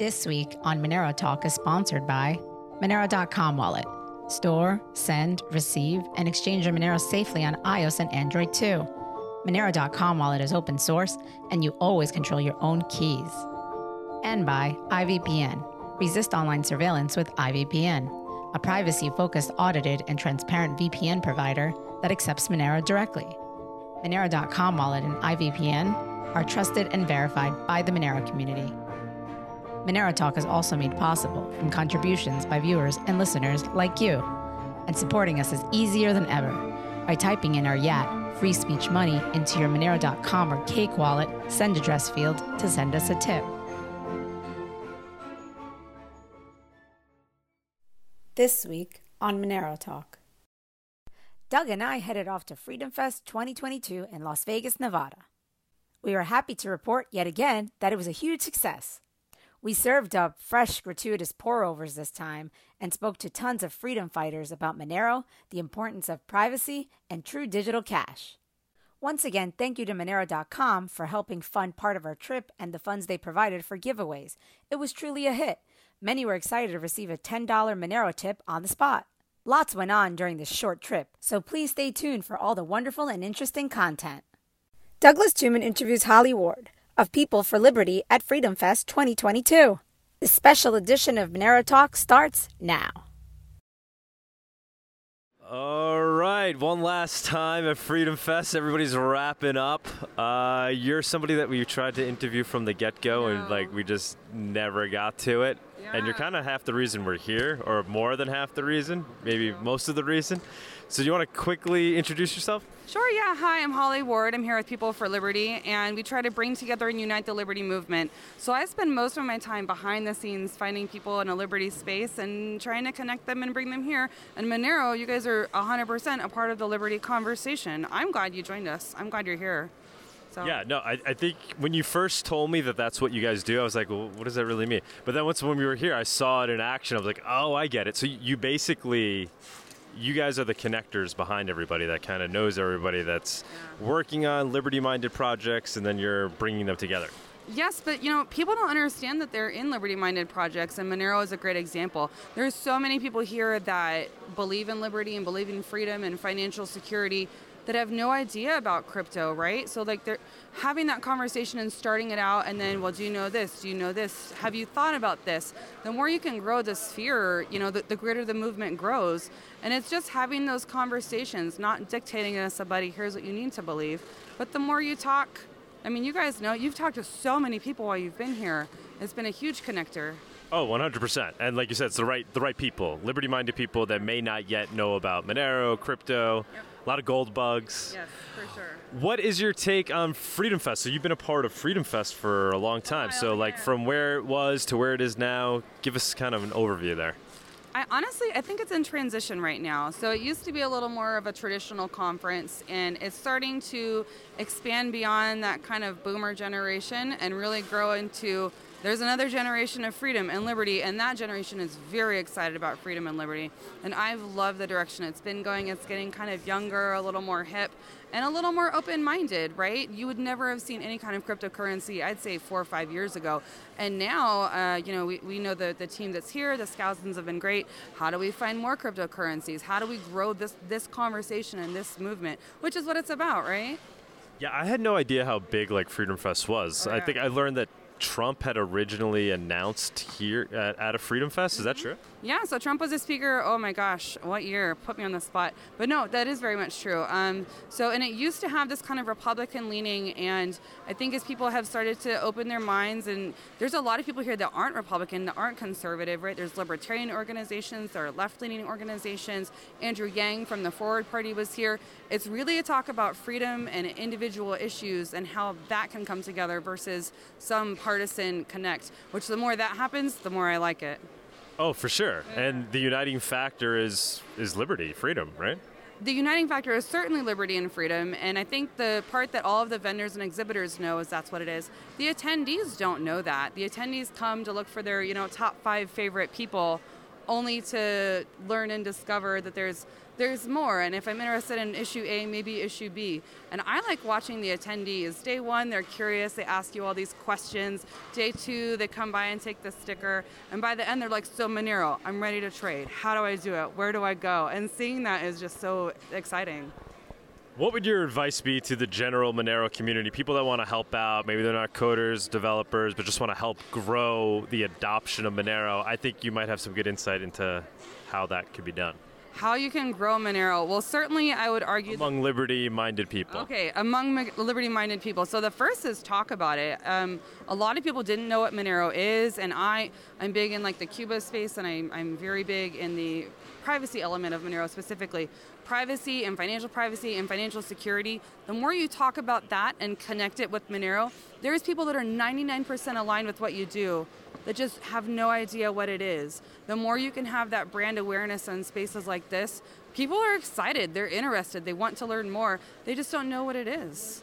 This week on Monero Talk is sponsored by Monero.com Wallet. Store, send, receive, and exchange your Monero safely on iOS and Android too. Monero.com Wallet is open source, and you always control your own keys. And by IVPN. Resist online surveillance with IVPN, a privacy focused, audited, and transparent VPN provider that accepts Monero directly. Monero.com Wallet and IVPN are trusted and verified by the Monero community. Monero Talk is also made possible from contributions by viewers and listeners like you. And supporting us is easier than ever by typing in our YAT free speech money into your Monero.com or Cake wallet send address field to send us a tip. This week on Monero Talk. Doug and I headed off to Freedom Fest 2022 in Las Vegas, Nevada. We were happy to report yet again that it was a huge success. We served up fresh, gratuitous pour overs this time and spoke to tons of freedom fighters about Monero, the importance of privacy, and true digital cash. Once again, thank you to Monero.com for helping fund part of our trip and the funds they provided for giveaways. It was truly a hit. Many were excited to receive a $10 Monero tip on the spot. Lots went on during this short trip, so please stay tuned for all the wonderful and interesting content. Douglas Tuman interviews Holly Ward of People for Liberty at Freedom Fest 2022. The special edition of Monero Talk starts now. All right, one last time at Freedom Fest. Everybody's wrapping up. Uh, you're somebody that we tried to interview from the get go, and like we just never got to it. Yeah. And you're kind of half the reason we're here, or more than half the reason, maybe most of the reason. So, do you want to quickly introduce yourself? Sure, yeah. Hi, I'm Holly Ward. I'm here with People for Liberty, and we try to bring together and unite the liberty movement. So I spend most of my time behind the scenes finding people in a liberty space and trying to connect them and bring them here. And Monero, you guys are 100% a part of the liberty conversation. I'm glad you joined us. I'm glad you're here. So. Yeah, no, I, I think when you first told me that that's what you guys do, I was like, well, what does that really mean? But then once when we were here, I saw it in action. I was like, oh, I get it. So you basically, you guys are the connectors behind everybody that kind of knows everybody that's working on liberty-minded projects, and then you're bringing them together. Yes, but you know, people don't understand that they're in liberty-minded projects, and Monero is a great example. There's so many people here that believe in liberty and believe in freedom and financial security that have no idea about crypto, right? So like they're having that conversation and starting it out, and then, well, do you know this? Do you know this? Have you thought about this? The more you can grow the sphere, you know, the, the greater the movement grows. And it's just having those conversations, not dictating to somebody, here's what you need to believe. But the more you talk, I mean, you guys know, you've talked to so many people while you've been here. It's been a huge connector. Oh, 100%. And like you said, it's the right the right people, liberty-minded people that may not yet know about Monero, crypto, Yep. a lot of gold bugs. Yes, for sure. What is your take on Freedom Fest? So you've been a part of Freedom Fest for a long time. So like yeah. from where it was to where it is now, give us kind of an overview there. I honestly, I think it's in transition right now. So it used to be a little more of a traditional conference, and it's starting to expand beyond that kind of boomer generation and really grow into. There's another generation of freedom and liberty, and that generation is very excited about freedom and liberty. And I've loved the direction it's been going. It's getting kind of younger, a little more hip, and a little more open minded, right? You would never have seen any kind of cryptocurrency, I'd say four or five years ago. And now, uh, you know, we, we know the, the team that's here, the Skousens have been great. How do we find more cryptocurrencies? How do we grow this, this conversation and this movement, which is what it's about, right? Yeah, I had no idea how big like Freedom Fest was. Oh, I think I learned that Trump had originally announced here at, at a Freedom Fest. Is that Mm-hmm. true? Yeah, so Trump was a speaker. Oh my gosh, what year? Put me on the spot. But no, that is very much true. Um, so, and it used to have this kind of Republican leaning, and I think as people have started to open their minds, and there's a lot of people here that aren't Republican, that aren't conservative, right? There's libertarian organizations, there are left-leaning organizations. Andrew Yang from the Forward Party was here. It's really a talk about freedom and individual issues and how that can come together versus some partisan connect. Which the more that happens, the more I like it. Oh, for sure. And the uniting factor is is liberty, freedom, right? The uniting factor is certainly liberty and freedom, and I think the part that all of the vendors and exhibitors know is that's what it is. The attendees don't know that. The attendees come to look for their, you know, top five favorite people only to learn and discover that there's there's more. And if I'm interested in issue A, maybe issue B. And I like watching the attendees. Day one, they're curious, they ask you all these questions. Day two, they come by and take the sticker. And by the end, they're like, So, Monero, I'm ready to trade. How do I do it? Where do I go? And seeing that is just so exciting. What would your advice be to the general Monero community? People that want to help out, maybe they're not coders, developers, but just want to help grow the adoption of Monero. I think you might have some good insight into how that could be done. How you can grow Monero? Well, certainly I would argue among liberty-minded people. Okay, among liberty-minded people. So the first is talk about it. Um, a lot of people didn't know what Monero is, and I I'm big in like the Cuba space, and I'm I'm very big in the privacy element of Monero specifically. Privacy and financial privacy and financial security. The more you talk about that and connect it with Monero, there's people that are 99% aligned with what you do that just have no idea what it is. The more you can have that brand awareness in spaces like this, people are excited, they're interested, they want to learn more, they just don't know what it is.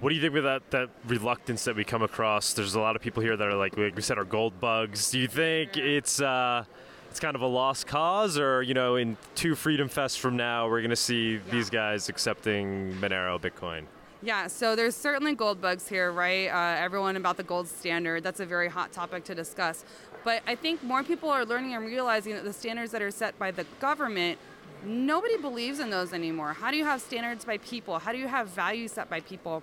What do you think with that, that reluctance that we come across? There's a lot of people here that are like, like we said, are gold bugs. Do you think yeah. it's uh, it's kind of a lost cause, or you know, in two Freedom Fest from now, we're going to see yeah. these guys accepting Monero Bitcoin? Yeah, so there's certainly gold bugs here, right? Uh, everyone about the gold standard. That's a very hot topic to discuss. But I think more people are learning and realizing that the standards that are set by the government, nobody believes in those anymore. How do you have standards by people? How do you have values set by people?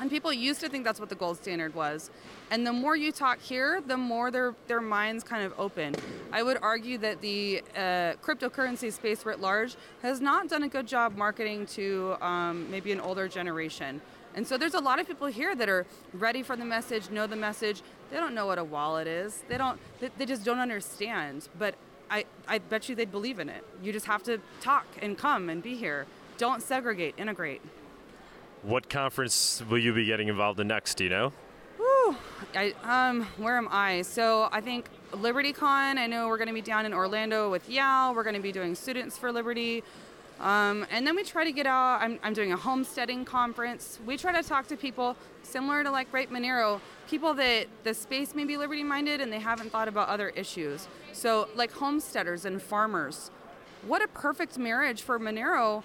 And people used to think that's what the gold standard was. And the more you talk here, the more their, their minds kind of open. I would argue that the uh, cryptocurrency space writ large has not done a good job marketing to um, maybe an older generation. And so there's a lot of people here that are ready for the message, know the message. They don't know what a wallet is. They don't. They, they just don't understand. But I, I bet you they'd believe in it. You just have to talk and come and be here. Don't segregate. Integrate. What conference will you be getting involved in next? Do you know? I, um, where am I? So I think LibertyCon. I know we're going to be down in Orlando with Yao. We're going to be doing Students for Liberty. Um, and then we try to get out. I'm, I'm doing a homesteading conference. We try to talk to people similar to like Right Monero, people that the space may be liberty minded and they haven't thought about other issues. So like homesteaders and farmers. What a perfect marriage for Monero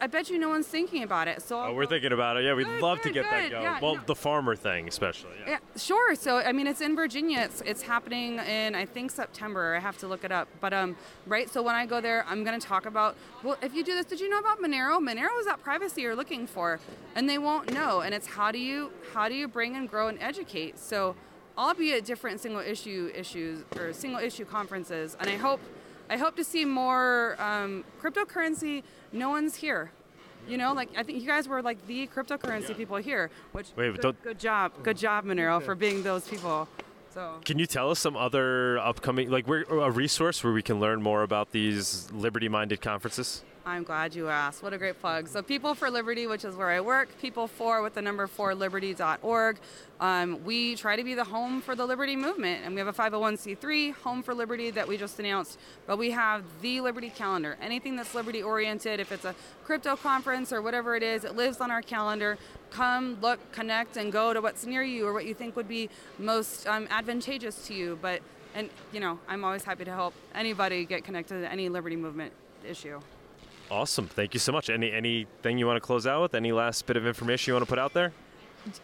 I bet you no one's thinking about it. So oh, we're thinking about it. Yeah, we'd good, love good, to get good. that going. Yeah, well, no. the farmer thing, especially. Yeah. yeah. sure. So I mean, it's in Virginia. It's it's happening in I think September. I have to look it up. But um, right. So when I go there, I'm going to talk about. Well, if you do this, did you know about Monero? Monero is that privacy you're looking for, and they won't know. And it's how do you how do you bring and grow and educate? So I'll be at different single issue issues or single issue conferences, and I hope I hope to see more um, cryptocurrency. No one's here. You know, like I think you guys were like the cryptocurrency yeah. people here. Which Wait, good, good job, good job, Monero, for being those people. So. Can you tell us some other upcoming, like, where, a resource where we can learn more about these liberty-minded conferences? I'm glad you asked. What a great plug. So, People for Liberty, which is where I work, People for with the number four liberty.org. Um, we try to be the home for the Liberty movement, and we have a 501c3, Home for Liberty, that we just announced. But we have the Liberty calendar. Anything that's liberty oriented, if it's a crypto conference or whatever it is, it lives on our calendar. Come, look, connect, and go to what's near you or what you think would be most um, advantageous to you. But and you know, I'm always happy to help anybody get connected to any liberty movement issue. Awesome. Thank you so much. Any anything you want to close out with? Any last bit of information you want to put out there?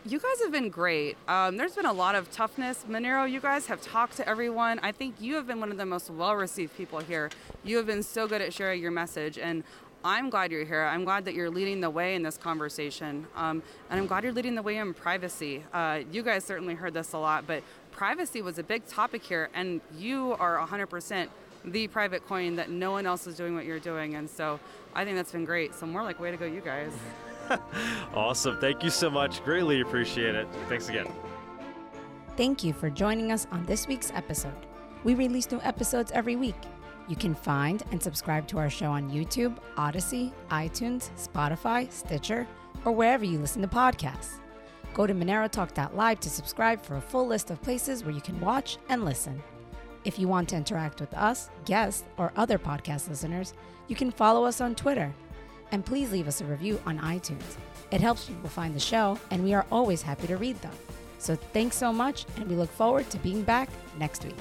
You guys have been great. Um, there's been a lot of toughness. Monero, you guys have talked to everyone. I think you have been one of the most well received people here. You have been so good at sharing your message, and I'm glad you're here. I'm glad that you're leading the way in this conversation. Um, and I'm glad you're leading the way in privacy. Uh, you guys certainly heard this a lot, but privacy was a big topic here, and you are 100% the private coin that no one else is doing what you're doing. And so I think that's been great. So more like way to go, you guys. awesome. Thank you so much. Greatly appreciate it. Thanks again. Thank you for joining us on this week's episode. We release new episodes every week. You can find and subscribe to our show on YouTube, Odysee, iTunes, Spotify, Stitcher, or wherever you listen to podcasts. Go to MoneroTalk.live to subscribe for a full list of places where you can watch and listen. If you want to interact with us, guests, or other podcast listeners, you can follow us on Twitter. And please leave us a review on iTunes. It helps people find the show, and we are always happy to read them. So thanks so much, and we look forward to being back next week.